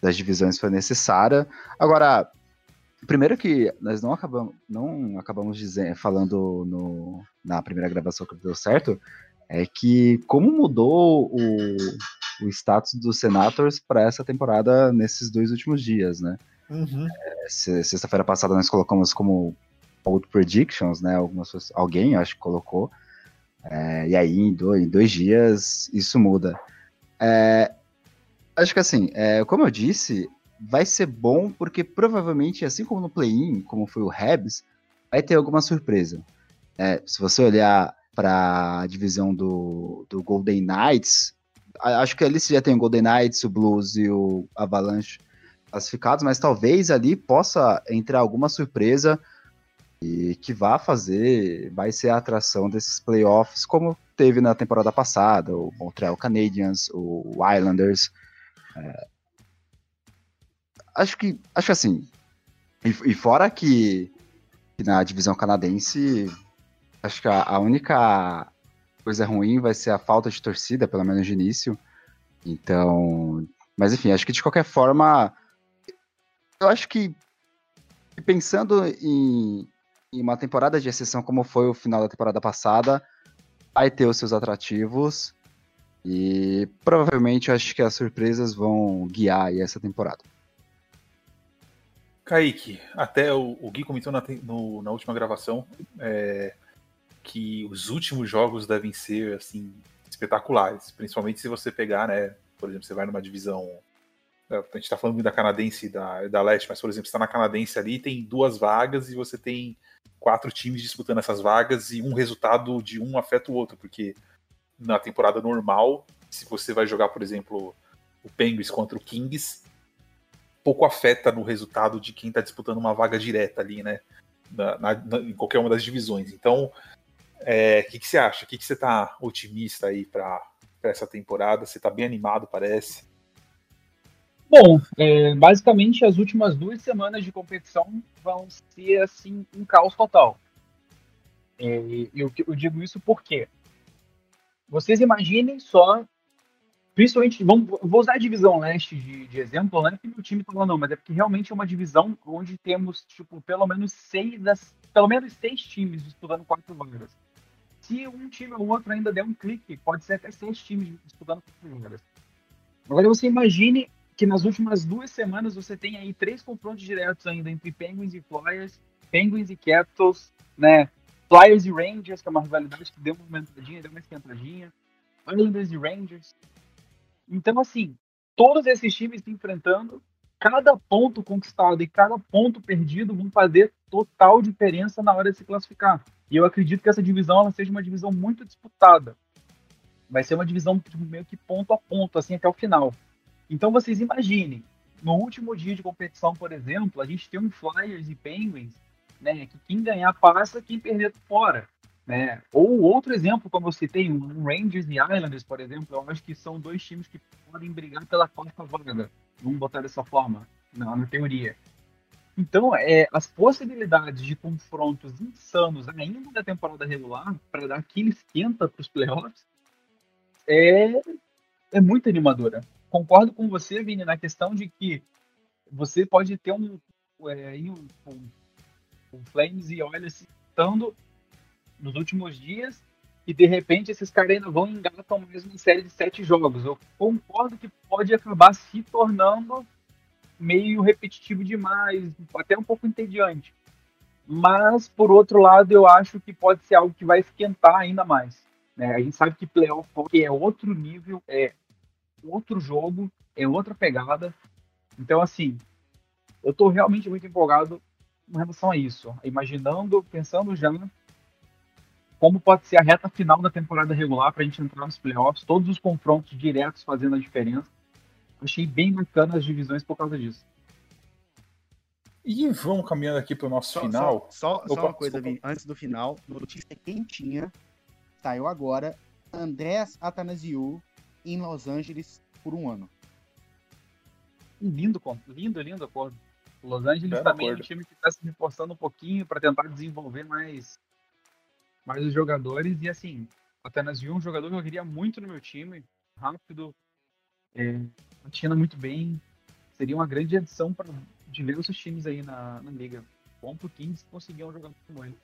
das divisões foi necessária. Agora, primeiro que nós não acabamos, não acabamos dizendo, falando no, na primeira gravação que deu certo, é que como mudou o, o status dos Senators para essa temporada nesses dois últimos dias, né? Uhum. Se- Sexta-feira passada nós colocamos como old predictions, né? Algumas alguém acho que colocou. É, e aí, em dois, em dois dias, isso muda. É, acho que assim, é, como eu disse, vai ser bom porque provavelmente, assim como no play-in, como foi o Habs, vai ter alguma surpresa. É, se você olhar para a divisão do, do Golden Knights, acho que ali você já tem o Golden Knights, o Blues e o Avalanche classificados, mas talvez ali possa entrar alguma surpresa e que vá fazer, vai ser a atração desses playoffs, como teve na temporada passada, o Montreal Canadiens, o Islanders. É, acho que, acho que assim, e, e fora que, que na divisão canadense, acho que a, a única coisa ruim vai ser a falta de torcida, pelo menos de início. Então, mas enfim, acho que de qualquer forma, eu acho que pensando em, em uma temporada de exceção como foi o final da temporada passada, vai ter os seus atrativos e provavelmente acho que as surpresas vão guiar essa temporada. Kaique, até o, o Gui comentou na, no- na última gravação é, que os últimos jogos devem ser assim espetaculares, principalmente se você pegar, né? Por exemplo, você vai numa divisão. A gente está falando da canadense e da, da leste, mas por exemplo, está na canadense ali, tem duas vagas e você tem quatro times disputando essas vagas e um resultado de um afeta o outro, porque na temporada normal, se você vai jogar, por exemplo, o Penguins contra o Kings, pouco afeta no resultado de quem está disputando uma vaga direta ali, né? Na, na- na- em qualquer uma das divisões. Então, é, o que, que você acha? O que, que você tá otimista aí para essa temporada? Você tá bem animado, parece? Bom, é, basicamente as últimas duas semanas de competição vão ser assim um caos total. É, eu, eu digo isso porque vocês imaginem só, principalmente, vamos, vou usar a divisão leste de, de exemplo, não é porque meu time tá lá não, mas é porque realmente é uma divisão onde temos tipo pelo menos seis pelo menos seis times disputando quatro vagas. Se um time ou outro ainda der um clique, pode ser até seis times disputando quatro vagas. Agora você imagine que nas últimas duas semanas você tem aí três confrontos diretos ainda entre Penguins e Flyers, Penguins e Capitals, né? Flyers e Rangers, que é uma rivalidade que deu uma aumentadinha, deu uma esquentadinha. Islanders e Rangers. Então, assim, todos esses times se enfrentando, cada ponto conquistado e cada ponto perdido vão fazer total diferença na hora de se classificar. E eu acredito que essa divisão ela seja uma divisão muito disputada. Vai ser uma divisão tipo, meio que ponto a ponto, assim, até o final. Então vocês imaginem, no último dia de competição, por exemplo, a gente tem um Flyers e Penguins, né? Que quem ganhar passa, quem perder fora. Né? Ou outro exemplo, como eu citei, um Rangers e Islanders, por exemplo, eu acho que são dois times que podem brigar pela quarta vaga. Vamos botar dessa forma, na, na teoria. Então, é, as possibilidades de confrontos insanos ainda da temporada regular, para dar aquele esquenta para os playoffs, é, é muito animadora. Concordo com você, Vini, na questão de que você pode ter um, é, um, um, um Flames e Oilers estando nos últimos dias e de repente esses caras ainda vão engatam mais uma série de sete jogos. Eu concordo que pode acabar se tornando meio repetitivo demais, até um pouco entediante. Mas, por outro lado, eu acho que pode ser algo que vai esquentar ainda mais. Né? A gente sabe que playoff é outro nível, é outro jogo, é outra pegada. Então, assim, eu estou realmente muito empolgado em relação a isso. Imaginando, pensando já como pode ser a reta final da temporada regular para a gente entrar nos playoffs, todos os confrontos diretos fazendo a diferença. Achei bem bacana as divisões por causa disso. E vamos caminhando aqui para o nosso só, final. Só, só, só uma coisa, Vini, antes do final, notícia quentinha, saiu agora, Andrés Atanasiu em Los Angeles por um ano. Lindo, lindo, lindo acordo. Los Angeles também acordo. é um time que está se reforçando um pouquinho para tentar desenvolver mais mais os jogadores. E assim, apenas vi um jogador que eu queria muito no meu time, rápido, é, atina muito bem. Seria uma grande adição para diversos times aí na, na liga. Bom pro Kings conseguir um jogador como ele.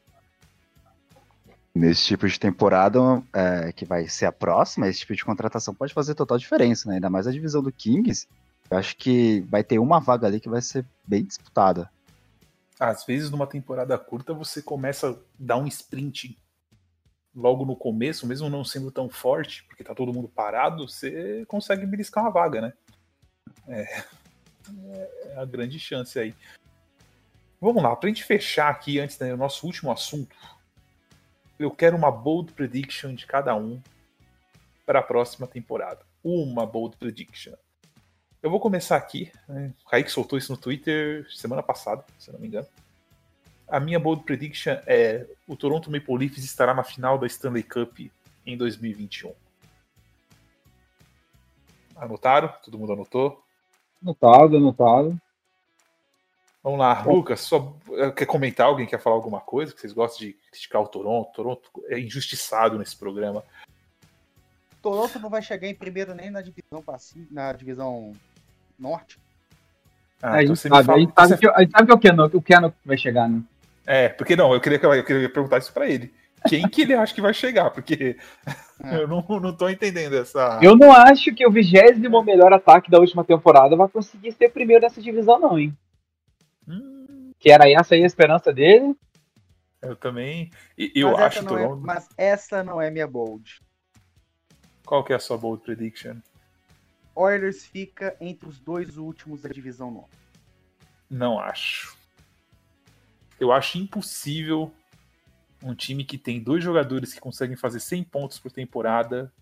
Nesse tipo de temporada, é, que vai ser a próxima, esse tipo de contratação pode fazer total diferença, né? Ainda mais a divisão do Kings. Eu acho que vai ter uma vaga ali que vai ser bem disputada. Às vezes, numa temporada curta, você começa a dar um sprint logo no começo, mesmo não sendo tão forte, porque tá todo mundo parado, você consegue beliscar uma vaga, né? É, é a grande chance aí. Vamos lá, pra gente fechar aqui antes do né, nosso último assunto, eu quero uma bold prediction de cada um para a próxima temporada. Uma bold prediction. Eu vou começar aqui. Né? O Kaique soltou isso no Twitter semana passada, se não me engano. A minha bold prediction é o Toronto Maple Leafs estará na final da Stanley Cup em 2021. Anotaram? Todo mundo anotou? Anotado, anotado. Vamos lá, Lucas, só quer comentar? Alguém quer falar alguma coisa? Que vocês gostam de criticar o Toronto? O Toronto é injustiçado nesse programa. Toronto não vai chegar em primeiro nem na divisão na divisão norte. Ah, a, então gente sabe, fala... a, gente sabe, que, a gente sabe que o Keno, o Keno vai chegar, né? É, porque não, eu queria, eu queria perguntar isso pra ele. Quem que ele acha que vai chegar? Porque é. eu não, não tô entendendo essa. Eu não acho que o vigésimo melhor ataque da última temporada vai conseguir ser primeiro nessa divisão, não, hein? Que era essa aí a esperança dele. Eu também. Eu mas acho que é, Mas essa não é minha bold. Qual que é a sua bold prediction? Oilers fica entre os dois últimos da divisão norte. Não acho eu acho impossível um time que tem dois jogadores que conseguem fazer 100 pontos por temporada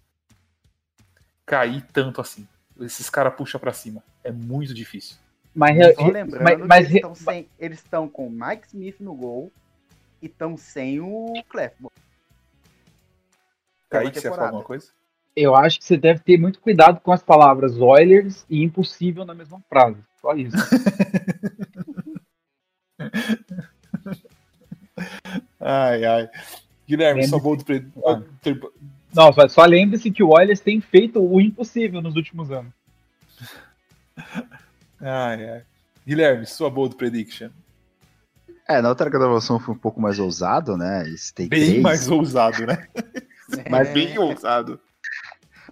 cair tanto assim. Esses caras puxam para cima. É muito difícil. Mas, Só lembrando mas, mas, eles, estão sem, eles estão com o Mike Smith no gol e estão sem o Clefbaum. Kaique, você ia falar alguma coisa? Eu acho que você deve ter muito cuidado com as palavras Oilers e impossível na mesma frase. Só isso. ai, ai. Guilherme, só vou do ah. Não, só, só lembre-se que o Oilers tem feito o impossível nos últimos anos. Ai, ai. Guilherme, sua bold prediction. É, na outra gravação foi um pouco mais ousado, né? Bem três. mais ousado, né? Mas bem ousado.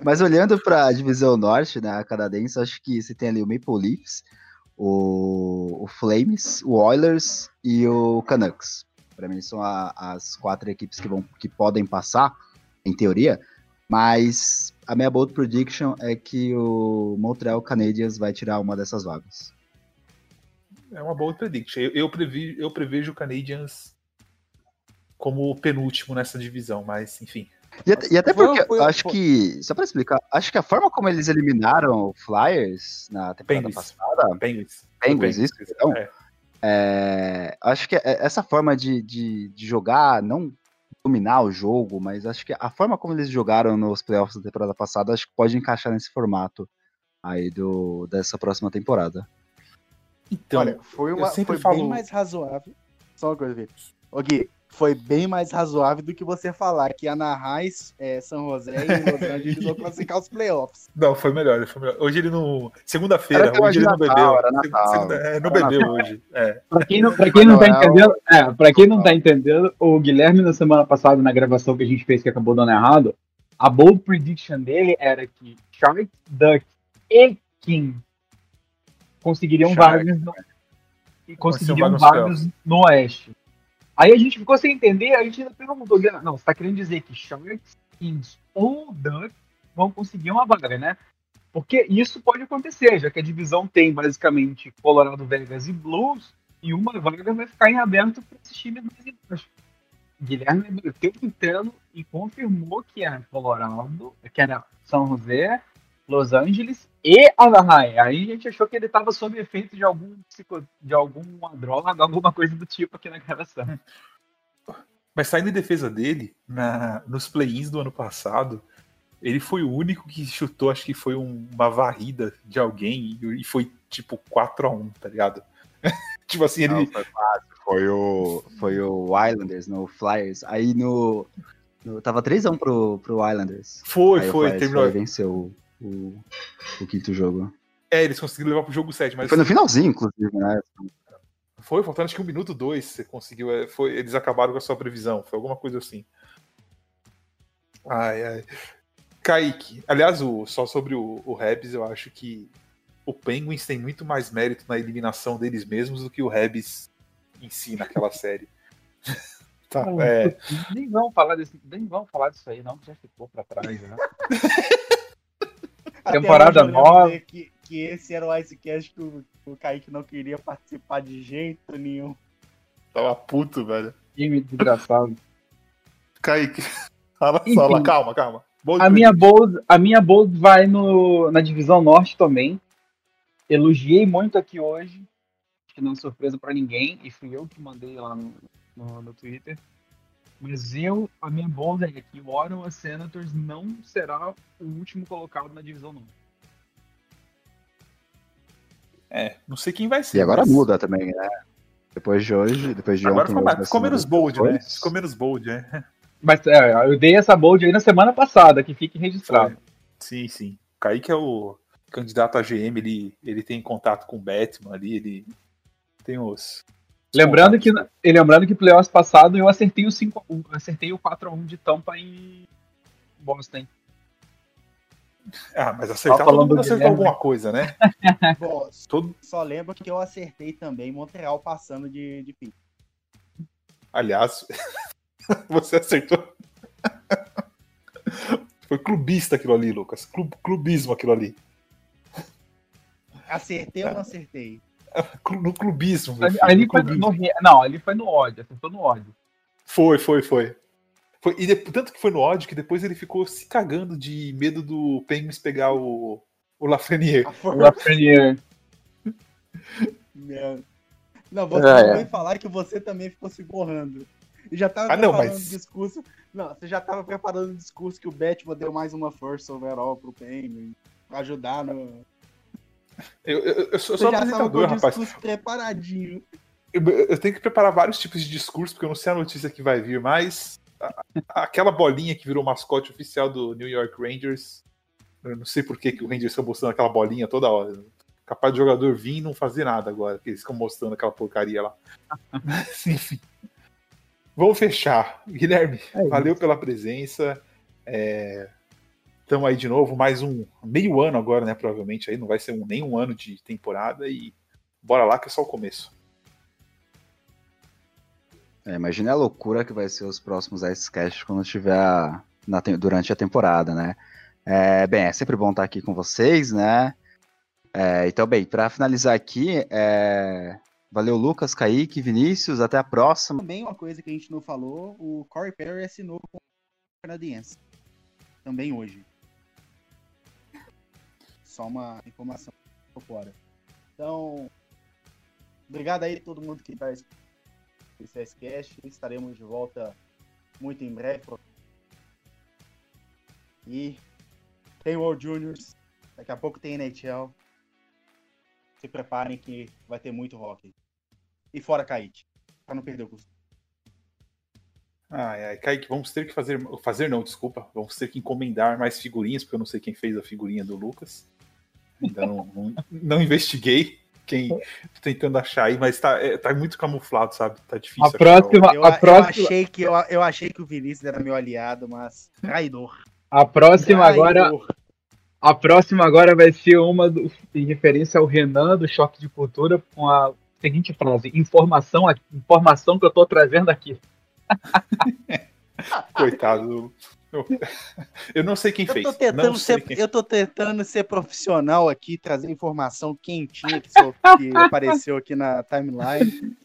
Mas olhando para a divisão norte, né, a canadense, acho que você tem ali o Maple Leafs, o, o Flames, o Oilers e o Canucks. Para mim são a, as quatro equipes que, vão, que podem passar, em teoria. Mas a minha bold prediction é que o Montreal Canadiens vai tirar uma dessas vagas. É uma boa prediction. Eu, eu, previ, eu prevejo o Canadiens como o penúltimo nessa divisão, mas enfim. E, até, e até porque, foi, foi, acho foi. que, só para explicar, acho que a forma como eles eliminaram o Flyers na temporada Penguins. passada. Penguins. Penguins, isso? Então, é. É, acho que é, essa forma de, de, de, jogar, não dominar o jogo, mas acho que a forma como eles jogaram nos playoffs da temporada passada, acho que pode encaixar nesse formato aí do, dessa próxima temporada. Então, Olha, foi, uma, foi falo... bem mais razoável. Só uma coisa, Gui, foi bem mais razoável do que você falar que Anaheim, é, São José e Los Angeles vão classificar os playoffs. Não, foi melhor, foi melhor. Hoje ele não. Segunda-feira, hoje ele não bebeu. Segunda, é, não bebeu hoje. É. Pra quem não, pra quem não tá entendendo, é, pra quem não tá entendendo, o Guilherme na semana passada, na gravação que a gente fez, que acabou dando errado, a bold prediction dele era que Shark, Duck e King conseguiriam Shark, vagas no, conseguiriam vagas no Oeste. Aí a gente ficou sem entender, a gente ainda perguntou, não, você tá querendo dizer que Sharks, Kings ou Ducks vão conseguir uma vaga, né? Porque isso pode acontecer, já que a divisão tem basicamente Colorado, Vegas e Blues, e uma vaga vai ficar em aberto para esses times mais embaixo. Guilherme bateu o interno e confirmou que era Colorado, que era São José, Los Angeles e Anaheim. Aí a gente achou que ele estava sob efeito de algum de alguma droga, alguma coisa do tipo aqui na gravação. Mas saindo em defesa dele, na, nos play-ins do ano passado, ele foi o único que chutou, acho que foi um, uma varrida de alguém e, foi tipo 4 a 1 tá ligado? tipo assim, ele. Não, foi fácil. Foi o, foi o Islanders, no Flyers. Aí no. no tava 3x1 pro, pro Islanders. Foi, Aí foi, terminou. Foi, venceu o, o quinto jogo. É, eles conseguiram levar pro jogo 7, mas. Foi no finalzinho, inclusive, né? Foi, faltando acho que um minuto dois você conseguiu. É, foi, eles acabaram com a sua previsão. Foi alguma coisa assim. Ai, ai. Kaique, aliás, o, só sobre o, o Rebs, eu acho que o Penguins tem muito mais mérito na eliminação deles mesmos do que o Rebs em si naquela série. tá, é... nem, vamos falar desse, nem vamos falar disso aí, não, que já ficou pra trás, né? Temporada nova. Que, que esse era o Icecast que o, o Kaique não queria participar de jeito nenhum. Tava puto, velho. Time desgraçado. Kaique, fala, fala, calma, calma. Bold a, minha bold, a minha bold vai no, na divisão norte também. Elogiei muito aqui hoje. Acho que não é surpresa para ninguém. E fui eu que mandei lá no, no, no Twitter. Mas eu, a minha bold é que o Ottawa Senators não será o último colocado na divisão norte. É, não sei quem vai ser. E agora mas... muda também, né? Depois de hoje, depois de agora ontem. Agora ficou menos bold, né? Ficou menos bold, né? Mas é, eu dei essa bold aí na semana passada, que fique registrado. Sim, sim. O Kaique é o candidato a GM, ele, ele tem contato com o Batman ali, ele tem os. Lembrando que, lembrando que playoffs passado eu acertei o 5 acertei o 4 x 1 de Tampa em Boston. Ah, mas acertar todo mundo acertou alguma coisa, né? Bom, todo... Só lembro que eu acertei também Montreal passando de, de fim. Aliás, você acertou. Foi clubista aquilo ali, Lucas. Club, clubismo aquilo ali. Acertei ou não acertei? No clubismo. Ali, ali no clubismo. Foi no, não, ali foi no ódio, acertou no ódio. Foi, foi, foi. Foi, e de, tanto que foi no ódio que depois ele ficou se cagando de medo do Penguins pegar o, o Lafreniere. O Lafreniere. Não, você é, também é. falar que você também ficou se borrando. E já tava ah, preparando não, mas... discurso. Não, você já tava preparando o discurso que o Batman deu mais uma força overall pro Penguins. Pra ajudar no. Eu, eu, eu sou, só apresentador, rapaz. preparadinho. Eu, eu, tenho que preparar vários tipos de discurso, porque eu não sei a notícia que vai vir, mas aquela bolinha que virou mascote oficial do New York Rangers. Eu não sei por que, que o Rangers está mostrando aquela bolinha toda hora. Capaz de jogador vir e não fazer nada agora, que eles ficam mostrando aquela porcaria lá. enfim. Vamos fechar. Guilherme, é valeu pela presença. É... Estamos aí de novo, mais um meio ano agora, né? Provavelmente aí não vai ser um, nem um ano de temporada e bora lá que é só o começo. É, imagine a loucura que vai ser os próximos Icecast quando estiver na, durante a temporada, né? É, bem, é sempre bom estar aqui com vocês, né? É, então, bem, para finalizar aqui, é, valeu Lucas, Kaique, Vinícius, até a próxima. Também uma coisa que a gente não falou, o Corey Perry assinou com o canadiense. Também hoje. Só uma informação por fora. Então, obrigado aí a todo mundo que está esse SCast. Estaremos de volta muito em breve. E tem World Juniors, daqui a pouco tem NHL. Se preparem que vai ter muito rock. E fora Kaique, para não perder o custo. Ai, ai, Kaique, vamos ter que fazer. Fazer não, desculpa. Vamos ter que encomendar mais figurinhas, porque eu não sei quem fez a figurinha do Lucas. Ainda não, não, não investiguei quem tentando achar aí, mas tá, é, tá muito camuflado, sabe? Tá difícil. A próxima, eu, a próxima... Eu achei, que, eu, eu achei que o Vinícius era meu aliado, mas traidor. A próxima traidor. agora. A próxima agora vai ser uma do, em referência ao Renan do Choque de Cultura com a seguinte frase: informação, informação que eu tô trazendo aqui. Coitado. Eu não sei quem eu fez. Tentando ser, quem... Eu tô tentando ser profissional aqui, trazer informação quentinha que, só, que apareceu aqui na timeline.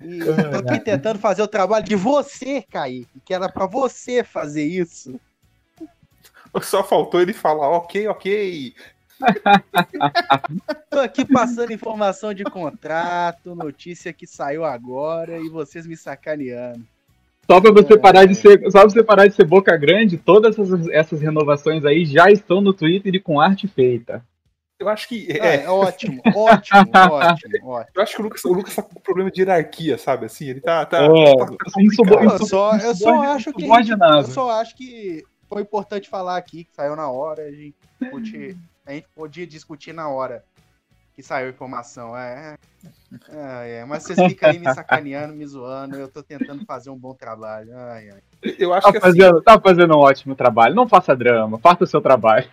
E tô aqui tentando fazer o trabalho de você, Kaique, que era para você fazer isso. Só faltou ele falar, ok, ok. Tô aqui passando informação de contrato, notícia que saiu agora e vocês me sacaneando. Só para você parar de ser, só pra você parar de ser boca grande, todas essas, essas renovações aí já estão no Twitter e com arte feita. Eu acho que. É, é ótimo, ótimo, ótimo, ótimo. Eu acho que o Lucas, o Lucas tá com problema de hierarquia, sabe? Assim, ele tá. tá, é, tá, tá eu, só, eu só acho que. Eu só acho que foi importante falar aqui, que saiu na hora, a gente, discutir, a gente podia discutir na hora que saiu informação. É, é, é, mas vocês ficam aí me sacaneando, me zoando. Eu tô tentando fazer um bom trabalho. Ai, ai. Eu acho tá que assim, fazendo, assim... tá fazendo um ótimo trabalho. Não faça drama, faça o seu trabalho.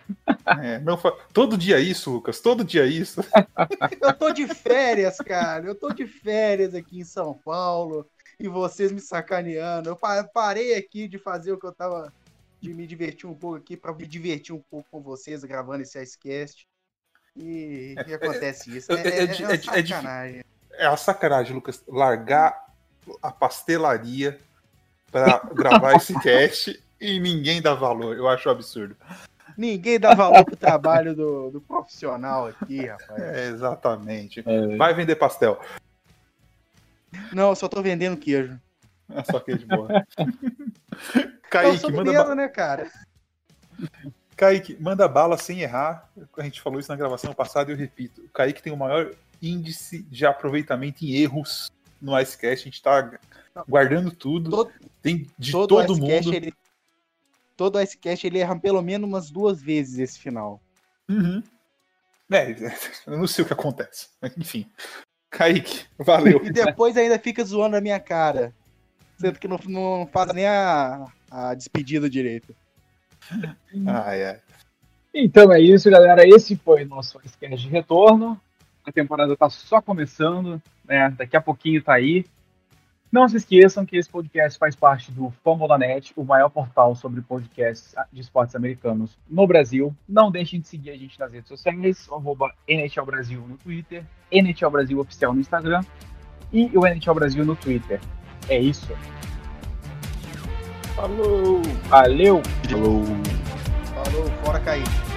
É, não fa... Todo dia isso, Lucas. Todo dia isso. eu tô de férias, cara. Eu tô de férias aqui em São Paulo. E vocês me sacaneando. Eu parei aqui de fazer o que eu tava. De me divertir um pouco aqui, para me divertir um pouco com vocês, gravando esse Icecast. E, e acontece isso. É, é, é, é, sacanagem. É a sacanagem, Lucas. Largar a pastelaria para gravar esse cast e ninguém dá valor. Eu acho absurdo. Ninguém dá valor pro trabalho do, do profissional aqui, rapaz. É, exatamente. É. Vai vender pastel. Não, só tô vendendo queijo. É só queijo boa. Kaique, manda. Dedo, né, cara? Kaique, manda bala sem errar. A gente falou isso na gravação passada e eu repito. O Kaique tem o maior índice de aproveitamento em erros no Icecast. A gente tá guardando tudo. Todo, tem de todo, todo mundo. Ele, todo Icecast ele erra pelo menos umas duas vezes esse final. Uhum. É, eu não sei o que acontece. Enfim. Kaique, valeu. E depois ainda fica zoando a minha cara. Sendo que não, não faz nem a, a despedida direito. Ai, ai. Então é isso, galera. Esse foi o nosso esquema de retorno. A temporada tá só começando, né? Daqui a pouquinho tá aí. Não se esqueçam que esse podcast faz parte do Fambonanet, o maior portal sobre podcasts de esportes americanos no Brasil. Não deixem de seguir a gente nas redes sociais, arroba NHL Brasil no Twitter, NHL Brasil Oficial no Instagram e o NHL Brasil no Twitter. É isso. Falou! Valeu! Falou! Falou, fora cair.